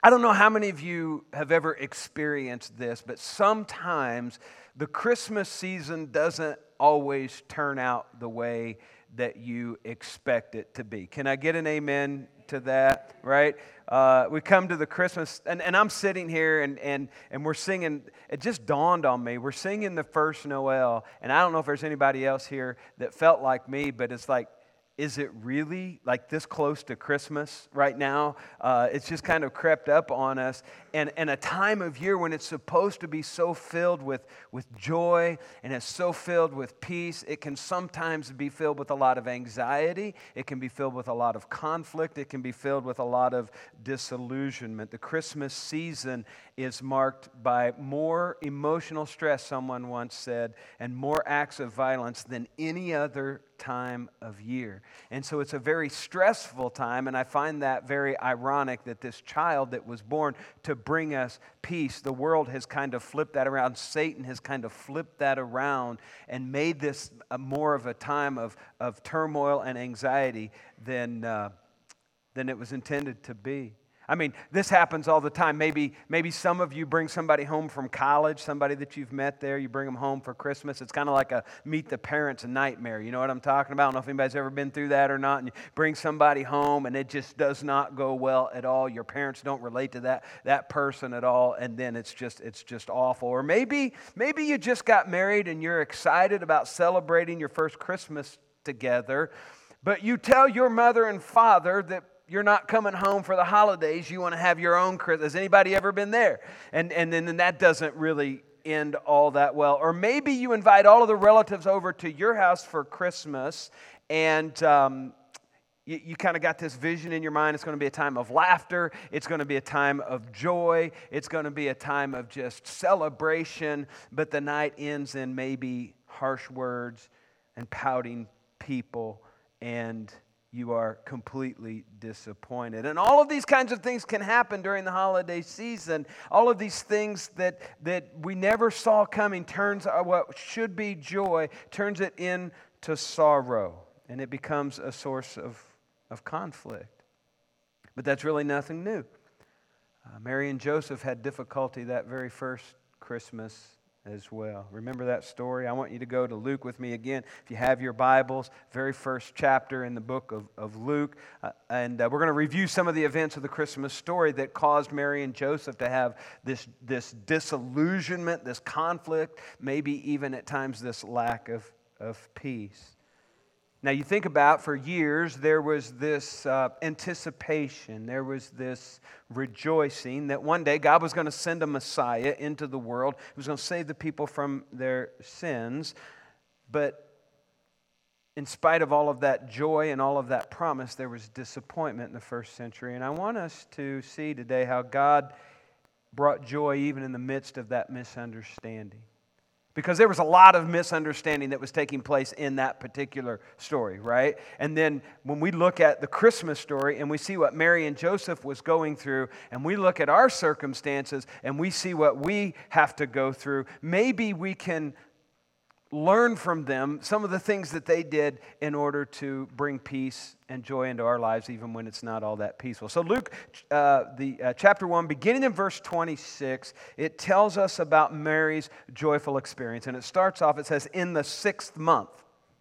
I don't know how many of you have ever experienced this, but sometimes the Christmas season doesn't always turn out the way that you expect it to be. Can I get an amen to that, right? Uh, we come to the Christmas, and, and I'm sitting here and, and, and we're singing. It just dawned on me. We're singing the first Noel, and I don't know if there's anybody else here that felt like me, but it's like is it really like this close to Christmas right now? Uh, it's just kind of crept up on us. And, and a time of year when it's supposed to be so filled with, with joy and it's so filled with peace, it can sometimes be filled with a lot of anxiety. It can be filled with a lot of conflict. It can be filled with a lot of disillusionment. The Christmas season is marked by more emotional stress, someone once said, and more acts of violence than any other time of year. And so it's a very stressful time, and I find that very ironic that this child that was born to bring us peace, the world has kind of flipped that around. Satan has kind of flipped that around and made this more of a time of, of turmoil and anxiety than, uh, than it was intended to be. I mean, this happens all the time. Maybe, maybe some of you bring somebody home from college, somebody that you've met there, you bring them home for Christmas. It's kind of like a meet the parents nightmare. You know what I'm talking about? I don't know if anybody's ever been through that or not. And you bring somebody home and it just does not go well at all. Your parents don't relate to that, that person at all, and then it's just it's just awful. Or maybe maybe you just got married and you're excited about celebrating your first Christmas together, but you tell your mother and father that you're not coming home for the holidays. You want to have your own Christmas. Has anybody ever been there? And, and then and that doesn't really end all that well. Or maybe you invite all of the relatives over to your house for Christmas and um, you, you kind of got this vision in your mind. It's going to be a time of laughter. It's going to be a time of joy. It's going to be a time of just celebration. But the night ends in maybe harsh words and pouting people and you are completely disappointed. And all of these kinds of things can happen during the holiday season. All of these things that, that we never saw coming turns what should be joy, turns it into sorrow. And it becomes a source of, of conflict. But that's really nothing new. Uh, Mary and Joseph had difficulty that very first Christmas as well. Remember that story? I want you to go to Luke with me again. If you have your Bibles, very first chapter in the book of, of Luke. Uh, and uh, we're going to review some of the events of the Christmas story that caused Mary and Joseph to have this, this disillusionment, this conflict, maybe even at times this lack of, of peace. Now, you think about for years, there was this uh, anticipation, there was this rejoicing that one day God was going to send a Messiah into the world who was going to save the people from their sins. But in spite of all of that joy and all of that promise, there was disappointment in the first century. And I want us to see today how God brought joy even in the midst of that misunderstanding because there was a lot of misunderstanding that was taking place in that particular story, right? And then when we look at the Christmas story and we see what Mary and Joseph was going through, and we look at our circumstances and we see what we have to go through, maybe we can learn from them some of the things that they did in order to bring peace and joy into our lives, even when it's not all that peaceful. So, Luke, uh, the uh, chapter one, beginning in verse 26, it tells us about Mary's joyful experience, and it starts off. It says, "In the sixth month."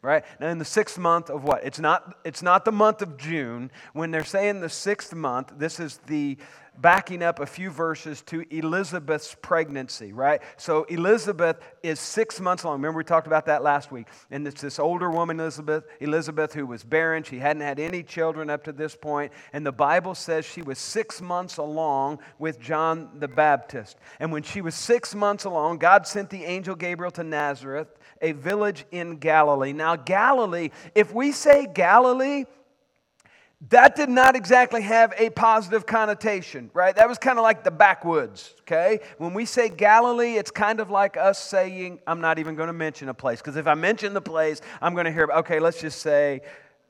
Right now, in the sixth month of what? It's not. It's not the month of June. When they're saying the sixth month, this is the backing up a few verses to Elizabeth's pregnancy, right? So Elizabeth is six months along. Remember, we talked about that last week. And it's this older woman, Elizabeth, Elizabeth, who was barren. She hadn't had any children up to this point. And the Bible says she was six months along with John the Baptist. And when she was six months along, God sent the angel Gabriel to Nazareth, a village in Galilee. Now, Galilee, if we say Galilee, that did not exactly have a positive connotation, right? That was kind of like the backwoods, okay? When we say Galilee, it's kind of like us saying, I'm not even going to mention a place, because if I mention the place, I'm going to hear, okay, let's just say,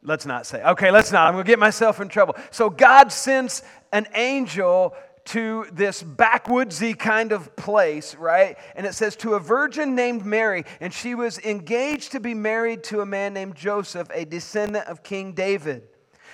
let's not say, okay, let's not, I'm going to get myself in trouble. So God sends an angel to this backwoodsy kind of place, right? And it says, to a virgin named Mary, and she was engaged to be married to a man named Joseph, a descendant of King David.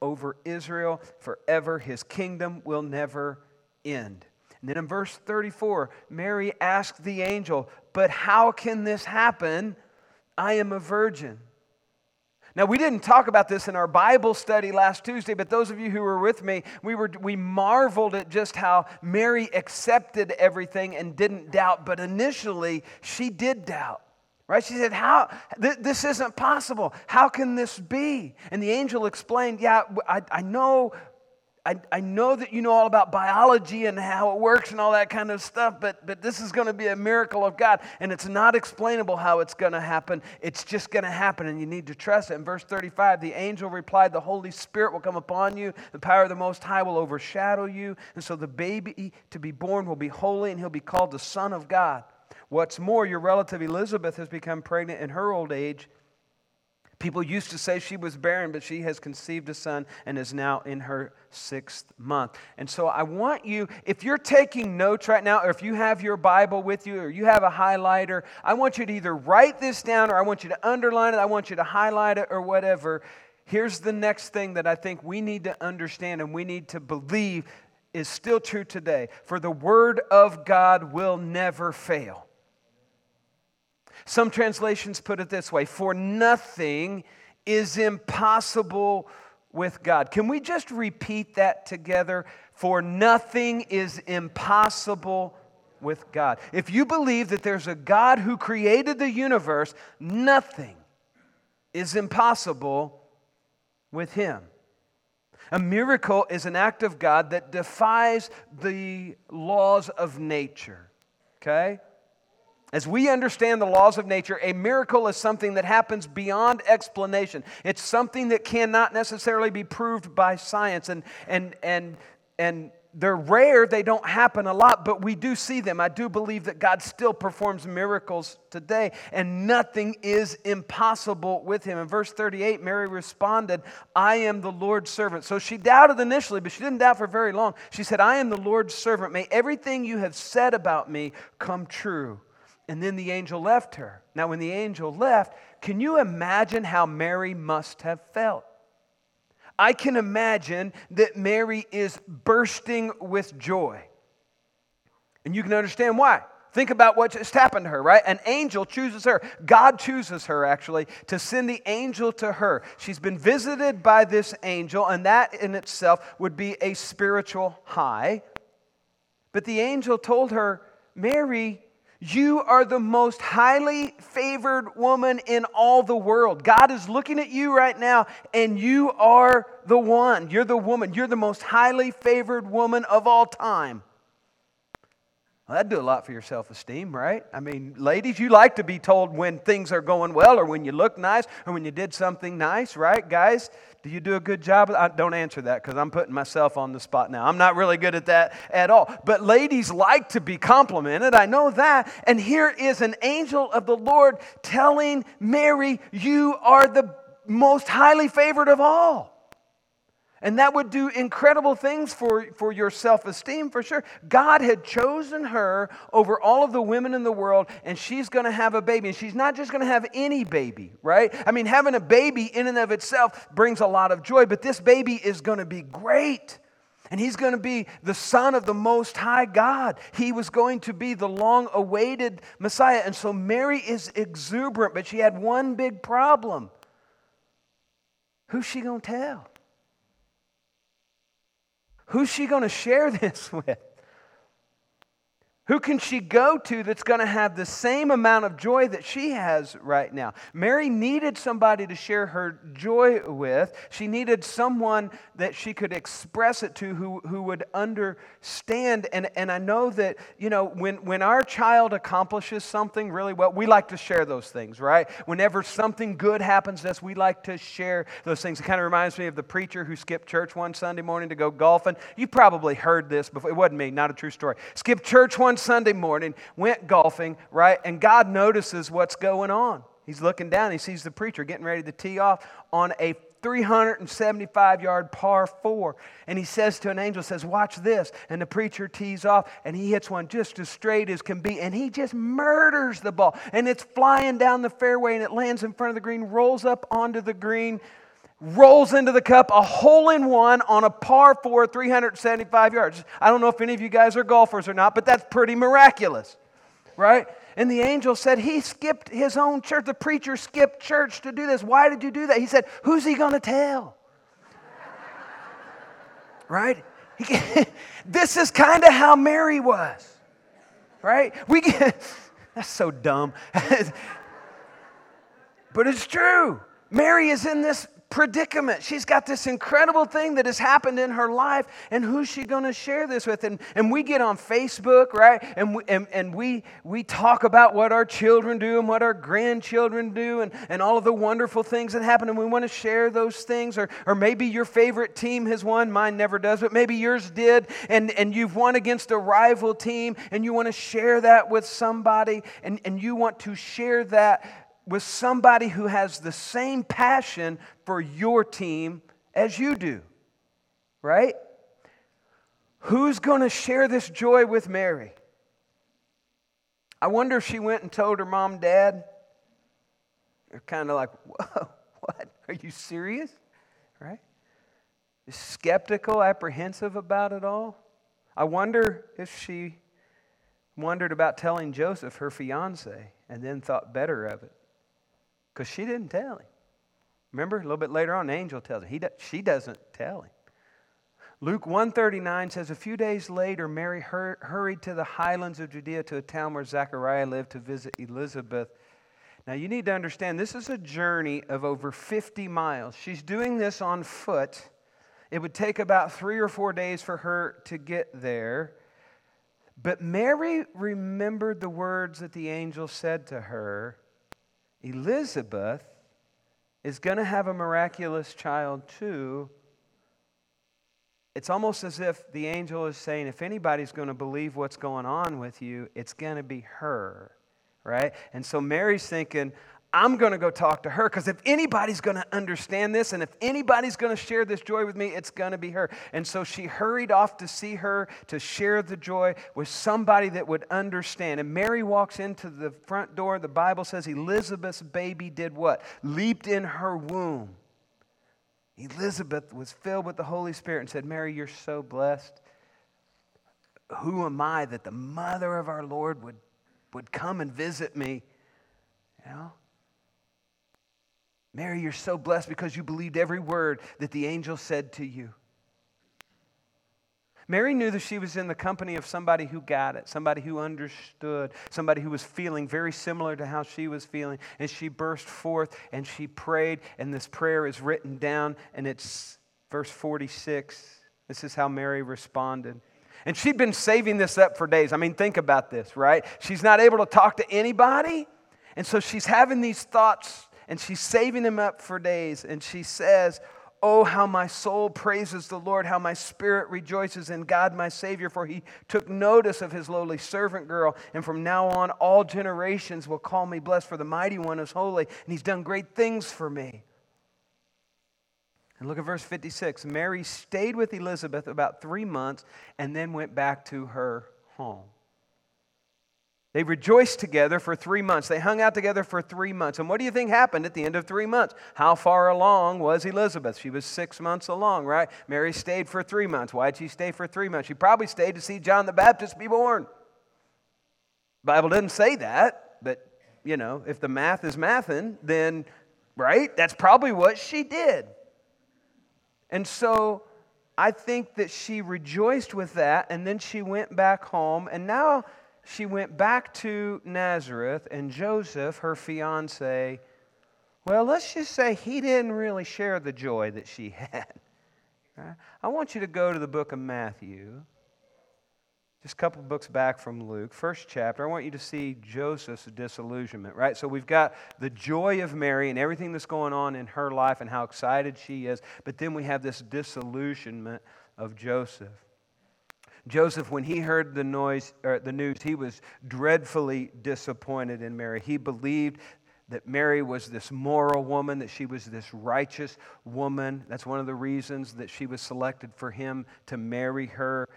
over Israel forever. His kingdom will never end. And then in verse 34, Mary asked the angel, But how can this happen? I am a virgin. Now, we didn't talk about this in our Bible study last Tuesday, but those of you who were with me, we, were, we marveled at just how Mary accepted everything and didn't doubt, but initially she did doubt. Right? She said, How? Th- this isn't possible. How can this be? And the angel explained, Yeah, I, I know I, I know that you know all about biology and how it works and all that kind of stuff, but, but this is going to be a miracle of God. And it's not explainable how it's going to happen. It's just going to happen, and you need to trust it. In verse 35, the angel replied, The Holy Spirit will come upon you, the power of the Most High will overshadow you. And so the baby to be born will be holy, and he'll be called the Son of God. What's more, your relative Elizabeth has become pregnant in her old age People used to say she was barren, but she has conceived a son and is now in her sixth month. And so I want you, if you're taking notes right now, or if you have your Bible with you, or you have a highlighter, I want you to either write this down, or I want you to underline it, I want you to highlight it, or whatever. Here's the next thing that I think we need to understand and we need to believe is still true today. For the Word of God will never fail. Some translations put it this way For nothing is impossible with God. Can we just repeat that together? For nothing is impossible with God. If you believe that there's a God who created the universe, nothing is impossible with Him. A miracle is an act of God that defies the laws of nature. Okay? As we understand the laws of nature, a miracle is something that happens beyond explanation. It's something that cannot necessarily be proved by science. And, and, and, and they're rare, they don't happen a lot, but we do see them. I do believe that God still performs miracles today, and nothing is impossible with him. In verse 38, Mary responded, I am the Lord's servant. So she doubted initially, but she didn't doubt for very long. She said, I am the Lord's servant. May everything you have said about me come true. And then the angel left her. Now, when the angel left, can you imagine how Mary must have felt? I can imagine that Mary is bursting with joy. And you can understand why. Think about what just happened to her, right? An angel chooses her. God chooses her, actually, to send the angel to her. She's been visited by this angel, and that in itself would be a spiritual high. But the angel told her, Mary, you are the most highly favored woman in all the world. God is looking at you right now, and you are the one. You're the woman. You're the most highly favored woman of all time. Well, that'd do a lot for your self esteem, right? I mean, ladies, you like to be told when things are going well or when you look nice or when you did something nice, right? Guys, do you do a good job? I, don't answer that because I'm putting myself on the spot now. I'm not really good at that at all. But ladies like to be complimented. I know that. And here is an angel of the Lord telling Mary, You are the most highly favored of all. And that would do incredible things for, for your self esteem for sure. God had chosen her over all of the women in the world, and she's going to have a baby. And she's not just going to have any baby, right? I mean, having a baby in and of itself brings a lot of joy, but this baby is going to be great. And he's going to be the son of the Most High God. He was going to be the long awaited Messiah. And so Mary is exuberant, but she had one big problem. Who's she going to tell? Who's she going to share this with? Who can she go to that's going to have the same amount of joy that she has right now? Mary needed somebody to share her joy with. She needed someone that she could express it to who, who would understand. And, and I know that, you know, when, when our child accomplishes something really well, we like to share those things, right? Whenever something good happens to us, we like to share those things. It kind of reminds me of the preacher who skipped church one Sunday morning to go golfing. You probably heard this before. It wasn't me, not a true story. Skipped church one Sunday morning, went golfing, right? And God notices what's going on. He's looking down, he sees the preacher getting ready to tee off on a 375 yard par four. And he says to an angel, says, Watch this. And the preacher tees off and he hits one just as straight as can be. And he just murders the ball. And it's flying down the fairway and it lands in front of the green, rolls up onto the green rolls into the cup, a hole in one on a par four, 375 yards. I don't know if any of you guys are golfers or not, but that's pretty miraculous, right? And the angel said he skipped his own church. The preacher skipped church to do this. Why did you do that? He said, Who's he going to tell? right? this is kind of how Mary was, right? We get, that's so dumb. but it's true. Mary is in this predicament. She's got this incredible thing that has happened in her life, and who's she going to share this with? And, and we get on Facebook, right? And, we, and, and we, we talk about what our children do and what our grandchildren do and, and all of the wonderful things that happen, and we want to share those things. Or, or maybe your favorite team has won, mine never does, but maybe yours did, and, and you've won against a rival team, and you want to share that with somebody, and, and you want to share that with somebody who has the same passion for your team as you do, right? Who's going to share this joy with Mary? I wonder if she went and told her mom dad. They're kind of like, whoa, what? Are you serious? Right? Skeptical, apprehensive about it all. I wonder if she wondered about telling Joseph, her fiance, and then thought better of it because she didn't tell him. Remember, a little bit later on, the angel tells him. He do, she doesn't tell him. Luke 139 says, A few days later, Mary hur- hurried to the highlands of Judea to a town where Zechariah lived to visit Elizabeth. Now, you need to understand, this is a journey of over 50 miles. She's doing this on foot. It would take about three or four days for her to get there. But Mary remembered the words that the angel said to her Elizabeth is going to have a miraculous child too. It's almost as if the angel is saying, if anybody's going to believe what's going on with you, it's going to be her, right? And so Mary's thinking, I'm going to go talk to her because if anybody's going to understand this and if anybody's going to share this joy with me, it's going to be her. And so she hurried off to see her to share the joy with somebody that would understand. And Mary walks into the front door. The Bible says Elizabeth's baby did what? Leaped in her womb. Elizabeth was filled with the Holy Spirit and said, Mary, you're so blessed. Who am I that the mother of our Lord would, would come and visit me? You know? Mary, you're so blessed because you believed every word that the angel said to you. Mary knew that she was in the company of somebody who got it, somebody who understood, somebody who was feeling very similar to how she was feeling. And she burst forth and she prayed, and this prayer is written down, and it's verse 46. This is how Mary responded. And she'd been saving this up for days. I mean, think about this, right? She's not able to talk to anybody, and so she's having these thoughts and she's saving him up for days. And she says, Oh, how my soul praises the Lord, how my spirit rejoices in God my Savior, for he took notice of his lowly servant girl. And from now on, all generations will call me blessed, for the mighty one is holy, and he's done great things for me. And look at verse 56. Mary stayed with Elizabeth about three months and then went back to her home. They rejoiced together for three months. They hung out together for three months. And what do you think happened at the end of three months? How far along was Elizabeth? She was six months along, right? Mary stayed for three months. Why did she stay for three months? She probably stayed to see John the Baptist be born. Bible doesn't say that, but you know, if the math is mathing, then right? That's probably what she did. And so I think that she rejoiced with that, and then she went back home, and now she went back to Nazareth, and Joseph, her fiance, well, let's just say he didn't really share the joy that she had. I want you to go to the book of Matthew, just a couple books back from Luke, first chapter. I want you to see Joseph's disillusionment, right? So we've got the joy of Mary and everything that's going on in her life and how excited she is, but then we have this disillusionment of Joseph. Joseph, when he heard the noise or the news, he was dreadfully disappointed in Mary. He believed that Mary was this moral woman, that she was this righteous woman. That's one of the reasons that she was selected for him to marry her.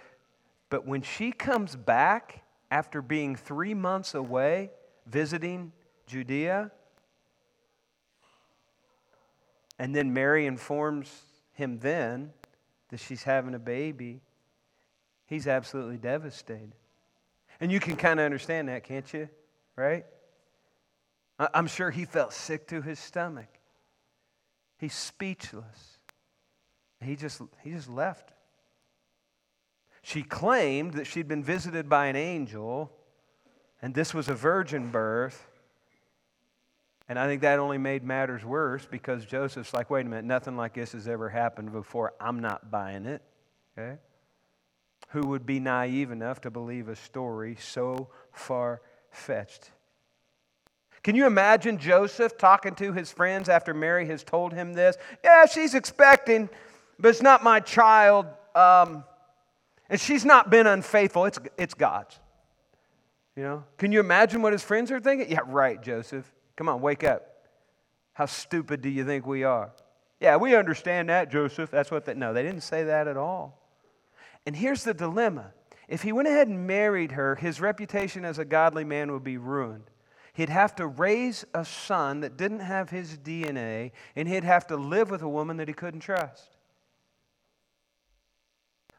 But when she comes back after being three months away visiting Judea, and then Mary informs him then that she's having a baby, he's absolutely devastated. And you can kind of understand that, can't you? Right? I'm sure he felt sick to his stomach. He's speechless. He just, he just left. She claimed that she'd been visited by an angel and this was a virgin birth. And I think that only made matters worse because Joseph's like, wait a minute, nothing like this has ever happened before. I'm not buying it. Okay? Who would be naive enough to believe a story so far fetched? Can you imagine Joseph talking to his friends after Mary has told him this? Yeah, she's expecting, but it's not my child. Um, and she's not been unfaithful. It's, it's God's. You know? Can you imagine what his friends are thinking? Yeah, right, Joseph. Come on, wake up. How stupid do you think we are? Yeah, we understand that, Joseph. That's what they no, they didn't say that at all. And here's the dilemma. If he went ahead and married her, his reputation as a godly man would be ruined he'd have to raise a son that didn't have his DNA, and he'd have to live with a woman that he couldn't trust.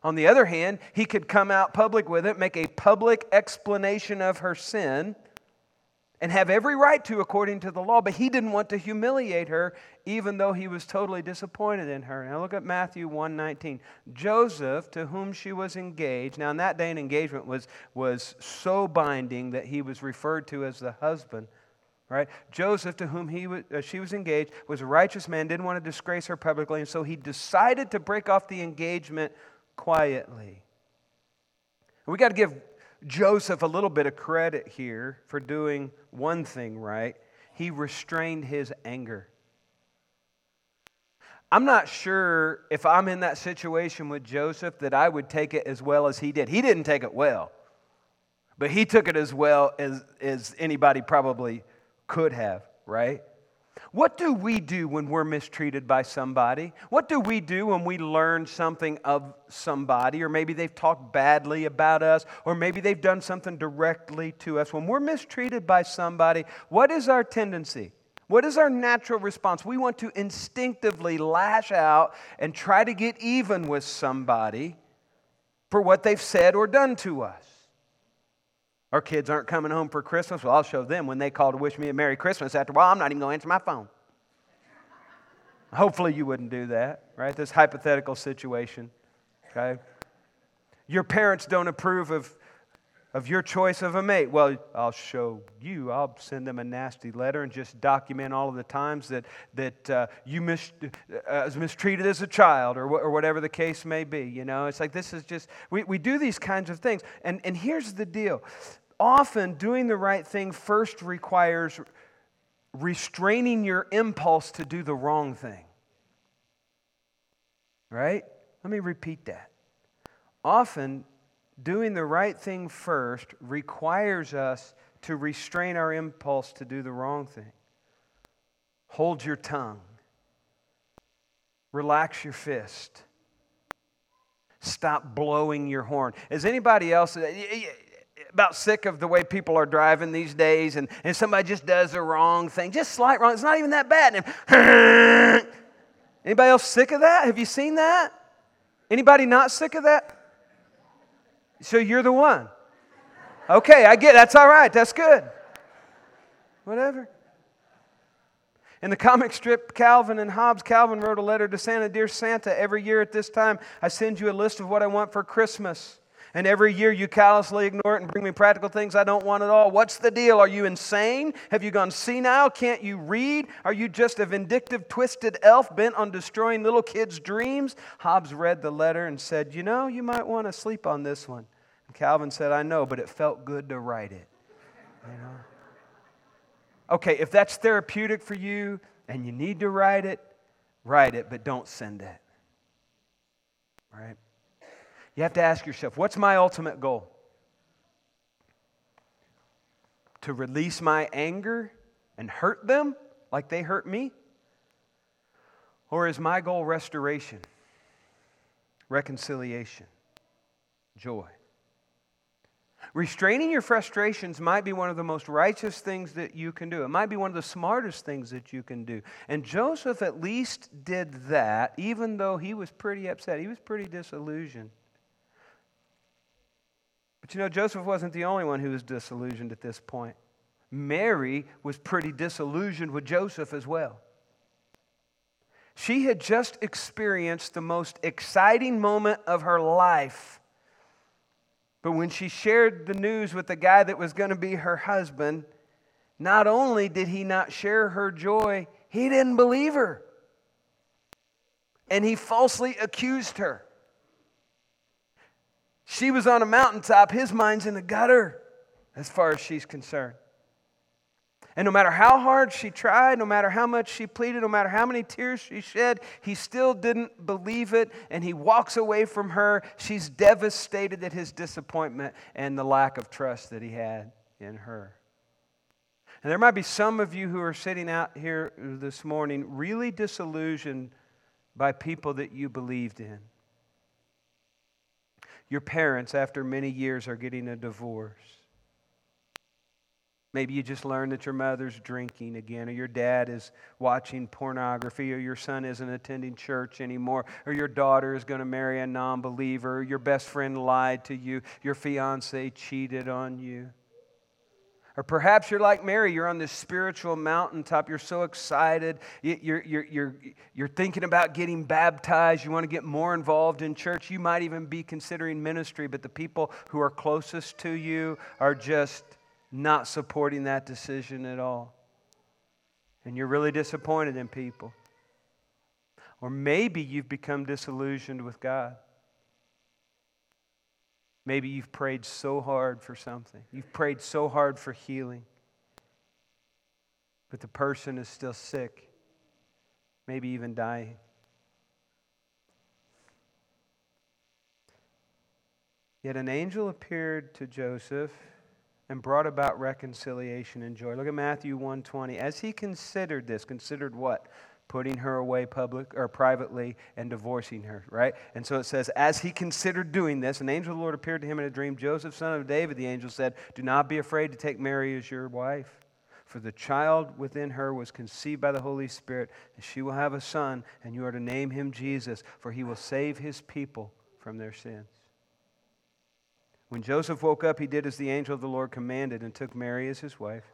On the other hand, he could come out public with it, make a public explanation of her sin, and have every right to according to the law, but he didn't want to humiliate her even though he was totally disappointed in her. Now look at Matthew 1:19. Joseph, to whom she was engaged. Now in that day an engagement was was so binding that he was referred to as the husband. Right? Joseph, to whom he was, uh, she was engaged, was a righteous man, didn't want to disgrace her publicly, and so he decided to break off the engagement quietly. We got to give Joseph a little bit of credit here for doing one thing right. He restrained his anger. I'm not sure if I'm in that situation with Joseph that I would take it as well as he did. He didn't take it well, but he took it as well as, as anybody probably could have, right? What do we do when we're mistreated by somebody? What do we do when we learn something of somebody, or maybe they've talked badly about us, or maybe they've done something directly to us? When we're mistreated by somebody, what is our tendency? What is our natural response? We want to instinctively lash out and try to get even with somebody for what they've said or done to us. Our kids aren't coming home for Christmas. Well, I'll show them when they call to wish me a Merry Christmas. After a while, I'm not even going to answer my phone. Hopefully, you wouldn't do that, right? This hypothetical situation, okay? Your parents don't approve of, of your choice of a mate. Well, I'll show you. I'll send them a nasty letter and just document all of the times that, that uh, you mis- uh, was mistreated as a child or, or whatever the case may be. You know, it's like this is just, we, we do these kinds of things. And, and here's the deal often doing the right thing first requires restraining your impulse to do the wrong thing. Right? Let me repeat that. Often, doing the right thing first requires us to restrain our impulse to do the wrong thing. Hold your tongue. Relax your fist. Stop blowing your horn. Is anybody else? About sick of the way people are driving these days and, and somebody just does the wrong thing, just slight wrong. It's not even that bad. Anybody else sick of that? Have you seen that? Anybody not sick of that? So you're the one. Okay, I get it. That's all right. That's good. Whatever. In the comic strip Calvin and Hobbes, Calvin wrote a letter to Santa Dear Santa, every year at this time, I send you a list of what I want for Christmas. And every year you callously ignore it and bring me practical things I don't want at all. What's the deal? Are you insane? Have you gone senile? Can't you read? Are you just a vindictive, twisted elf bent on destroying little kids' dreams? Hobbes read the letter and said, You know, you might want to sleep on this one. And Calvin said, I know, but it felt good to write it. You know? Okay, if that's therapeutic for you and you need to write it, write it, but don't send it. Right? You have to ask yourself what's my ultimate goal? To release my anger and hurt them like they hurt me? Or is my goal restoration, reconciliation, joy? Restraining your frustrations might be one of the most righteous things that you can do. It might be one of the smartest things that you can do. And Joseph at least did that, even though he was pretty upset. He was pretty disillusioned. But you know, Joseph wasn't the only one who was disillusioned at this point. Mary was pretty disillusioned with Joseph as well. She had just experienced the most exciting moment of her life. But when she shared the news with the guy that was going to be her husband, not only did he not share her joy, he didn't believe her. And he falsely accused her. She was on a mountaintop, his mind's in the gutter as far as she's concerned. And no matter how hard she tried, no matter how much she pleaded, no matter how many tears she shed, he still didn't believe it. And he walks away from her. She's devastated at his disappointment and the lack of trust that he had in her. And there might be some of you who are sitting out here this morning really disillusioned by people that you believed in. Your parents, after many years, are getting a divorce. Maybe you just learned that your mother's drinking again, or your dad is watching pornography, or your son isn't attending church anymore, or your daughter is going to marry a non believer, or your best friend lied to you, your fiance cheated on you. Or perhaps you're like Mary, you're on this spiritual mountaintop, you're so excited, you're, you're, you're, you're thinking about getting baptized, you want to get more involved in church, you might even be considering ministry, but the people who are closest to you are just not supporting that decision at all. And you're really disappointed in people. Or maybe you've become disillusioned with God. Maybe you've prayed so hard for something. You've prayed so hard for healing. But the person is still sick, maybe even dying. Yet an angel appeared to Joseph and brought about reconciliation and joy. Look at Matthew 1:20. As he considered this, considered what? Putting her away public or privately and divorcing her, right? And so it says, as he considered doing this, an angel of the Lord appeared to him in a dream. Joseph, son of David, the angel said, Do not be afraid to take Mary as your wife, for the child within her was conceived by the Holy Spirit, and she will have a son, and you are to name him Jesus, for he will save his people from their sins. When Joseph woke up, he did as the angel of the Lord commanded and took Mary as his wife.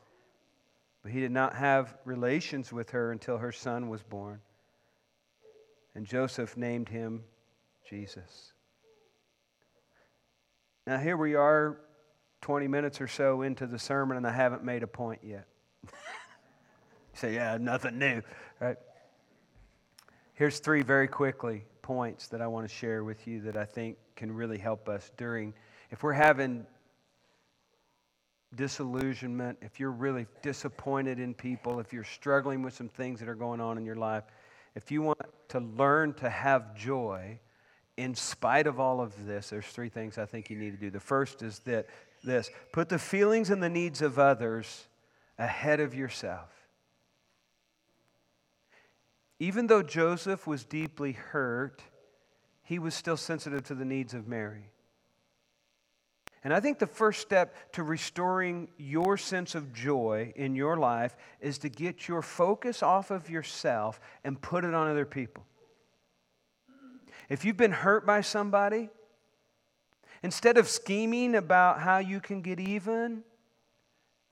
But he did not have relations with her until her son was born. And Joseph named him Jesus. Now, here we are, 20 minutes or so into the sermon, and I haven't made a point yet. you say, yeah, nothing new, right? Here's three very quickly points that I want to share with you that I think can really help us during, if we're having disillusionment, if you're really disappointed in people, if you're struggling with some things that are going on in your life, if you want to learn to have joy in spite of all of this, there's three things I think you need to do. The first is that this put the feelings and the needs of others ahead of yourself. Even though Joseph was deeply hurt, he was still sensitive to the needs of Mary. And I think the first step to restoring your sense of joy in your life is to get your focus off of yourself and put it on other people. If you've been hurt by somebody, instead of scheming about how you can get even,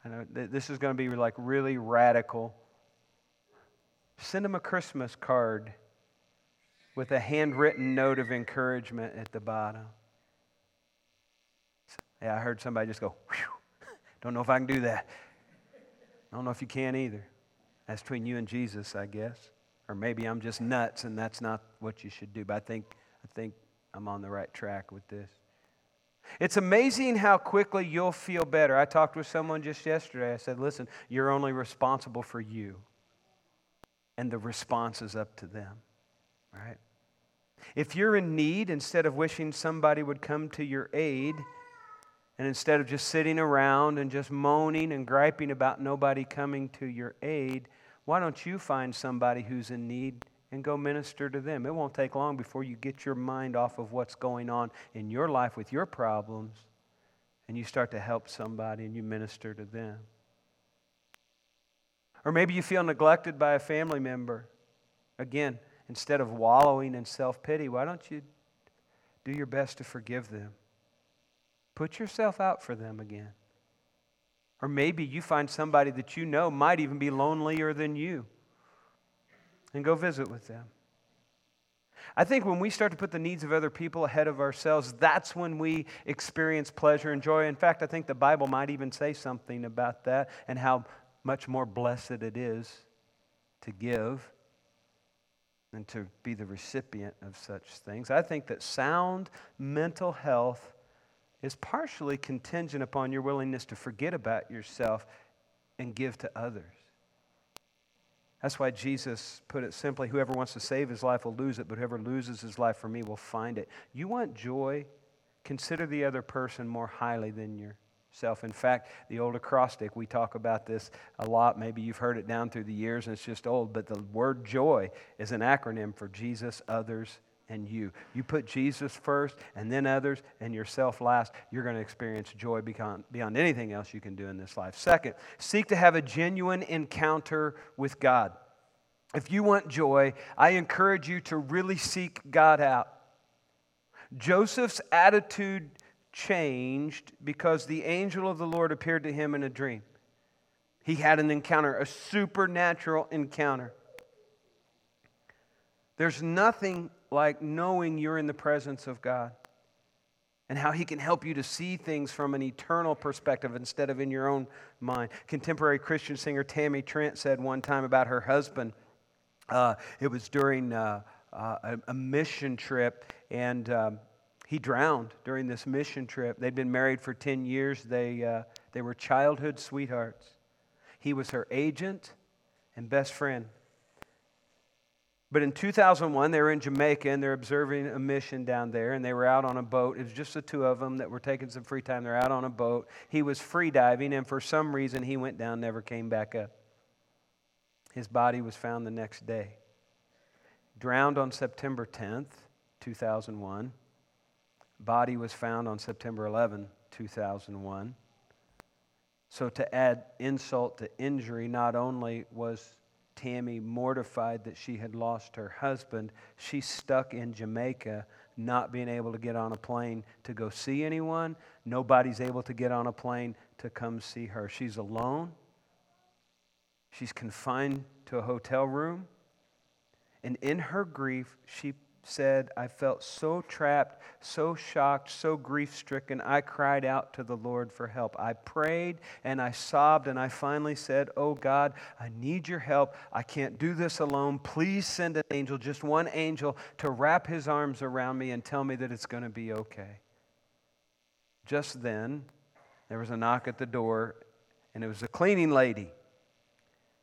I know this is going to be like really radical. Send them a Christmas card with a handwritten note of encouragement at the bottom. Yeah, I heard somebody just go, Whew. don't know if I can do that. I don't know if you can either. That's between you and Jesus, I guess. Or maybe I'm just nuts and that's not what you should do. But I think, I think I'm on the right track with this. It's amazing how quickly you'll feel better. I talked with someone just yesterday. I said, listen, you're only responsible for you. And the response is up to them, right? If you're in need, instead of wishing somebody would come to your aid, and instead of just sitting around and just moaning and griping about nobody coming to your aid, why don't you find somebody who's in need and go minister to them? It won't take long before you get your mind off of what's going on in your life with your problems and you start to help somebody and you minister to them. Or maybe you feel neglected by a family member. Again, instead of wallowing in self pity, why don't you do your best to forgive them? Put yourself out for them again. Or maybe you find somebody that you know might even be lonelier than you and go visit with them. I think when we start to put the needs of other people ahead of ourselves, that's when we experience pleasure and joy. In fact, I think the Bible might even say something about that and how much more blessed it is to give than to be the recipient of such things. I think that sound mental health is partially contingent upon your willingness to forget about yourself and give to others. That's why Jesus put it simply whoever wants to save his life will lose it, but whoever loses his life for me will find it. You want joy? Consider the other person more highly than yourself. In fact, the old acrostic, we talk about this a lot. Maybe you've heard it down through the years and it's just old, but the word joy is an acronym for Jesus, others, and you. You put Jesus first and then others and yourself last, you're going to experience joy beyond, beyond anything else you can do in this life. Second, seek to have a genuine encounter with God. If you want joy, I encourage you to really seek God out. Joseph's attitude changed because the angel of the Lord appeared to him in a dream. He had an encounter, a supernatural encounter. There's nothing like knowing you're in the presence of God and how He can help you to see things from an eternal perspective instead of in your own mind. Contemporary Christian singer Tammy Trent said one time about her husband, uh, it was during uh, uh, a, mission trip, and um, he drowned during this mission trip. They'd been married for 10 years, they, uh, they were childhood sweethearts. He was her agent and best friend. But in 2001, they were in Jamaica and they're observing a mission down there, and they were out on a boat. It was just the two of them that were taking some free time. They're out on a boat. He was free diving, and for some reason, he went down, never came back up. His body was found the next day. Drowned on September 10th, 2001. Body was found on September 11, 2001. So, to add insult to injury, not only was Tammy, mortified that she had lost her husband, she's stuck in Jamaica, not being able to get on a plane to go see anyone. Nobody's able to get on a plane to come see her. She's alone. She's confined to a hotel room. And in her grief, she said, I felt so trapped, so shocked, so grief stricken, I cried out to the Lord for help. I prayed and I sobbed, and I finally said, Oh God, I need your help. I can't do this alone. Please send an angel, just one angel, to wrap his arms around me and tell me that it's going to be okay. Just then, there was a knock at the door, and it was a cleaning lady.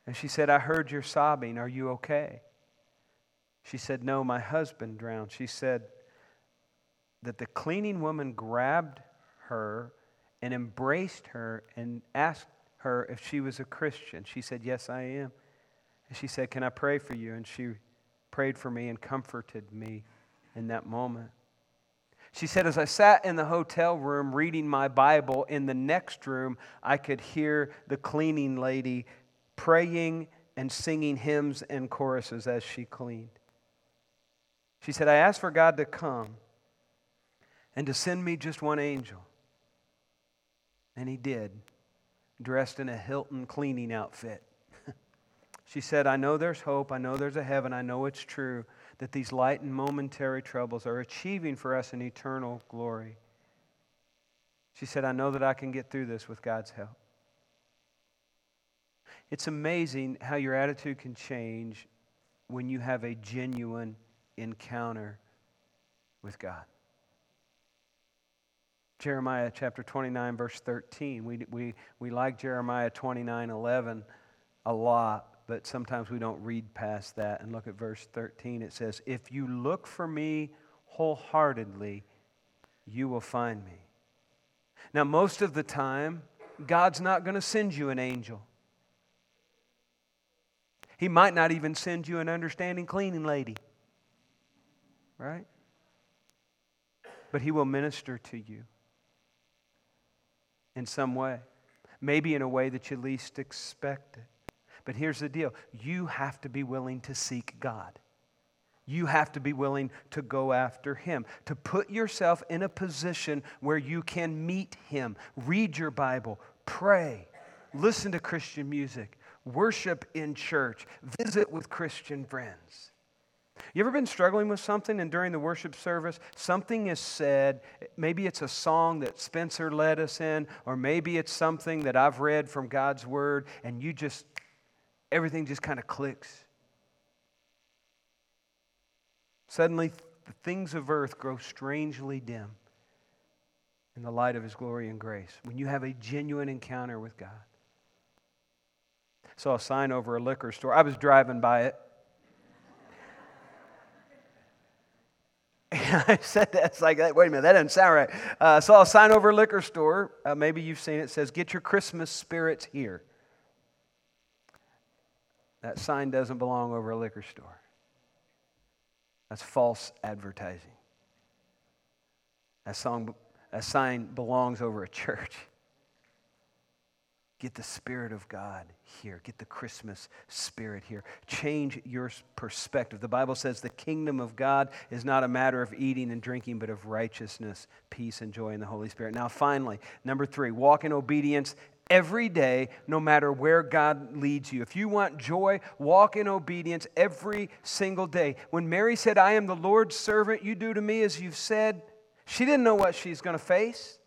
And she said, I heard you're sobbing. Are you okay? She said, No, my husband drowned. She said that the cleaning woman grabbed her and embraced her and asked her if she was a Christian. She said, Yes, I am. And she said, Can I pray for you? And she prayed for me and comforted me in that moment. She said, As I sat in the hotel room reading my Bible, in the next room, I could hear the cleaning lady praying and singing hymns and choruses as she cleaned. She said, I asked for God to come and to send me just one angel. And he did, dressed in a Hilton cleaning outfit. she said, I know there's hope. I know there's a heaven. I know it's true that these light and momentary troubles are achieving for us an eternal glory. She said, I know that I can get through this with God's help. It's amazing how your attitude can change when you have a genuine encounter with God. Jeremiah chapter 29, verse 13. We, we, we like Jeremiah 29, 11 a lot, but sometimes we don't read past that and look at verse 13. It says, If you look for me wholeheartedly, you will find me. Now, most of the time, God's not going to send you an angel. He might not even send you an understanding cleaning lady, right? But He will minister to you in some way, maybe in a way that you least expect it. But here's the deal you have to be willing to seek God. You have to be willing to go after Him, to put yourself in a position where you can meet Him. Read your Bible, pray, listen to Christian music, worship in church, visit with Christian friends. You ever been struggling with something and during the worship service something is said, maybe it's a song that Spencer led us in or maybe it's something that I've read from God's word and you just everything just kind of clicks. Suddenly the things of earth grow strangely dim in the light of his glory and grace when you have a genuine encounter with God. Saw a sign over a liquor store. I was driving by it I said that's like, wait a minute, that doesn't sound right. Uh, saw a sign over a liquor store. Uh, maybe you've seen it. it. says, Get your Christmas spirits here. That sign doesn't belong over a liquor store. That's false advertising. That, song, that sign belongs over a church. Get the Spirit of God here. Get the Christmas spirit here. Change your perspective. The Bible says the kingdom of God is not a matter of eating and drinking, but of righteousness, peace, and joy in the Holy Spirit. Now, finally, number three, walk in obedience every day, no matter where God leads you. If you want joy, walk in obedience every single day. When Mary said, I am the Lord's servant, you do to me as you've said, she didn't know what she's going to face.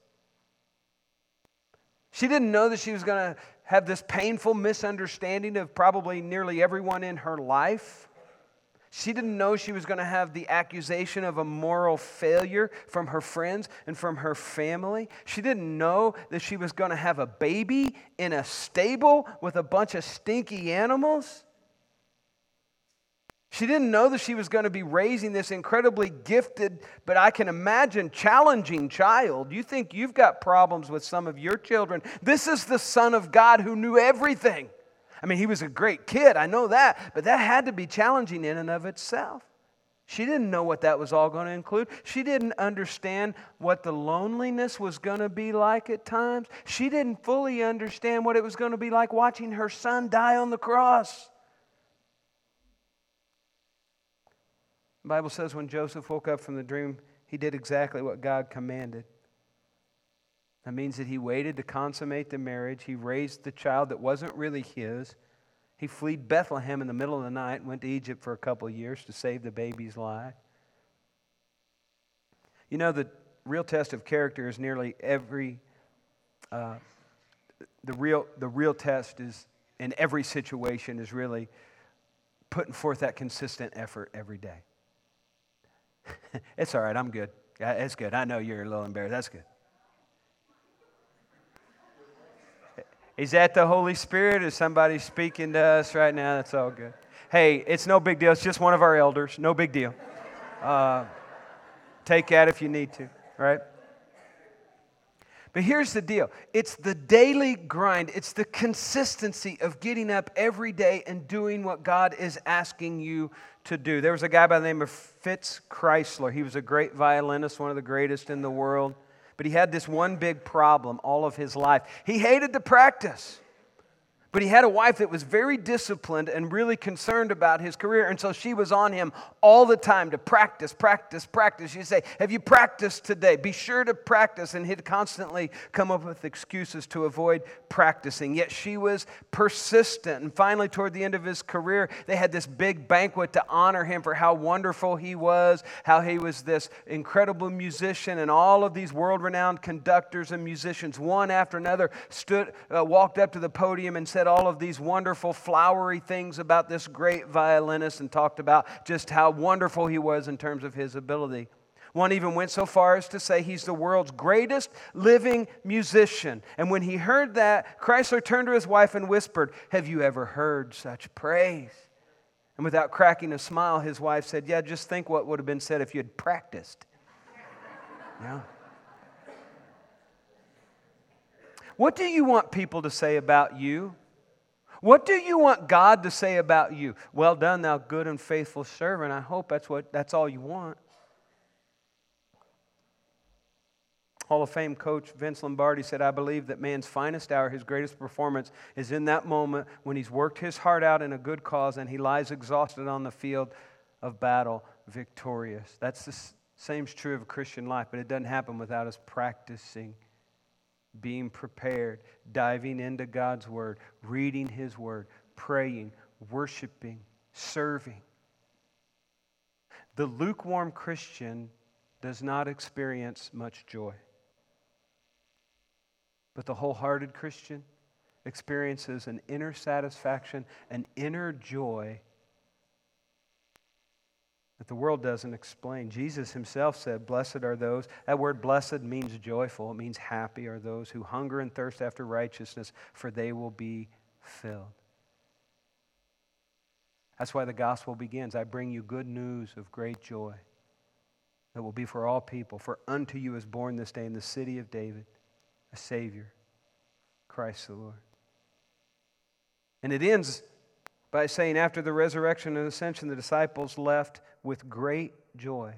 She didn't know that she was going to have this painful misunderstanding of probably nearly everyone in her life. She didn't know she was going to have the accusation of a moral failure from her friends and from her family. She didn't know that she was going to have a baby in a stable with a bunch of stinky animals. She didn't know that she was going to be raising this incredibly gifted, but I can imagine challenging child. You think you've got problems with some of your children. This is the Son of God who knew everything. I mean, he was a great kid, I know that, but that had to be challenging in and of itself. She didn't know what that was all going to include. She didn't understand what the loneliness was going to be like at times. She didn't fully understand what it was going to be like watching her son die on the cross. The Bible says when Joseph woke up from the dream, he did exactly what God commanded. That means that he waited to consummate the marriage. He raised the child that wasn't really his. He fled Bethlehem in the middle of the night and went to Egypt for a couple years to save the baby's life. You know, the real test of character is nearly every, uh, the, real, the real test is in every situation is really putting forth that consistent effort every day. it's all right. I'm good. It's good. I know you're a little embarrassed. That's good. Is that the Holy Spirit? Is somebody speaking to us right now? That's all good. Hey, it's no big deal. It's just one of our elders. No big deal. Uh, take that if you need to, right? But here's the deal it's the daily grind, it's the consistency of getting up every day and doing what God is asking you to do. There was a guy by the name of Fritz Kreisler. He was a great violinist, one of the greatest in the world. But he had this one big problem all of his life. He hated to practice. But he had a wife that was very disciplined and really concerned about his career. And so she was on him all the time to practice, practice, practice. She'd say, Have you practiced today? Be sure to practice. And he'd constantly come up with excuses to avoid practicing. Yet she was persistent. And finally, toward the end of his career, they had this big banquet to honor him for how wonderful he was, how he was this incredible musician. And all of these world renowned conductors and musicians, one after another, stood, uh, walked up to the podium and said, said all of these wonderful, flowery things about this great violinist and talked about just how wonderful he was in terms of his ability. One even went so far as to say he's the world's greatest living musician. And when he heard that, Kreisler turned to his wife and whispered, Have you ever heard such praise? And without cracking a smile, his wife said, Yeah, just think what would have been said if you had practiced. Yeah. What do you want people to say about you? What do you want God to say about you? Well done, thou good and faithful servant. I hope that's, what, that's all you want. Hall of Fame coach Vince Lombardi said, I believe that man's finest hour, his greatest performance, is in that moment when he's worked his heart out in a good cause and he lies exhausted on the field of battle, victorious. That's the same's true of Christian life, but it doesn't happen without us practicing being prepared, diving into God's Word, reading His Word, praying, worshiping, serving. The lukewarm Christian does not experience much joy. But the wholehearted Christian experiences an inner satisfaction, an inner joy the world doesn't explain. Jesus himself said, Blessed are those. That word blessed means joyful, it means happy are those who hunger and thirst after righteousness, for they will be filled. That's why the gospel begins. I bring you good news of great joy that will be for all people. For unto you is born this day in the city of David a Savior, Christ the Lord. And it ends by saying, After the resurrection and ascension, the disciples left with great joy,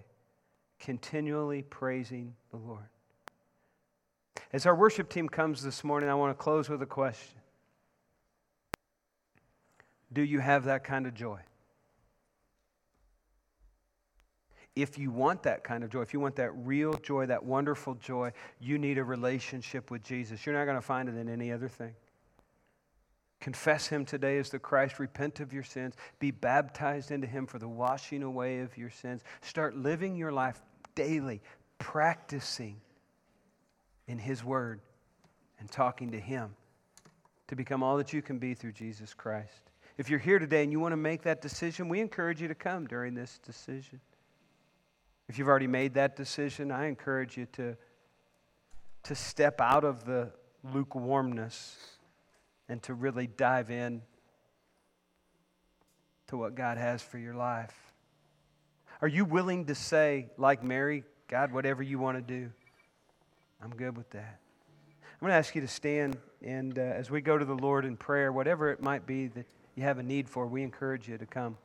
continually praising the Lord. As our worship team comes this morning, I want to close with a question Do you have that kind of joy? If you want that kind of joy, if you want that real joy, that wonderful joy, you need a relationship with Jesus. You're not going to find it in any other thing. Confess him today as the Christ. Repent of your sins. Be baptized into him for the washing away of your sins. Start living your life daily, practicing in his word and talking to him to become all that you can be through Jesus Christ. If you're here today and you want to make that decision, we encourage you to come during this decision. If you've already made that decision, I encourage you to, to step out of the lukewarmness and to really dive in to what God has for your life. Are you willing to say, like Mary, God, whatever you want to do, I'm good with that? I'm going to ask you to stand, and uh, as we go to the Lord in prayer, whatever it might be that you have a need for, we encourage you to come.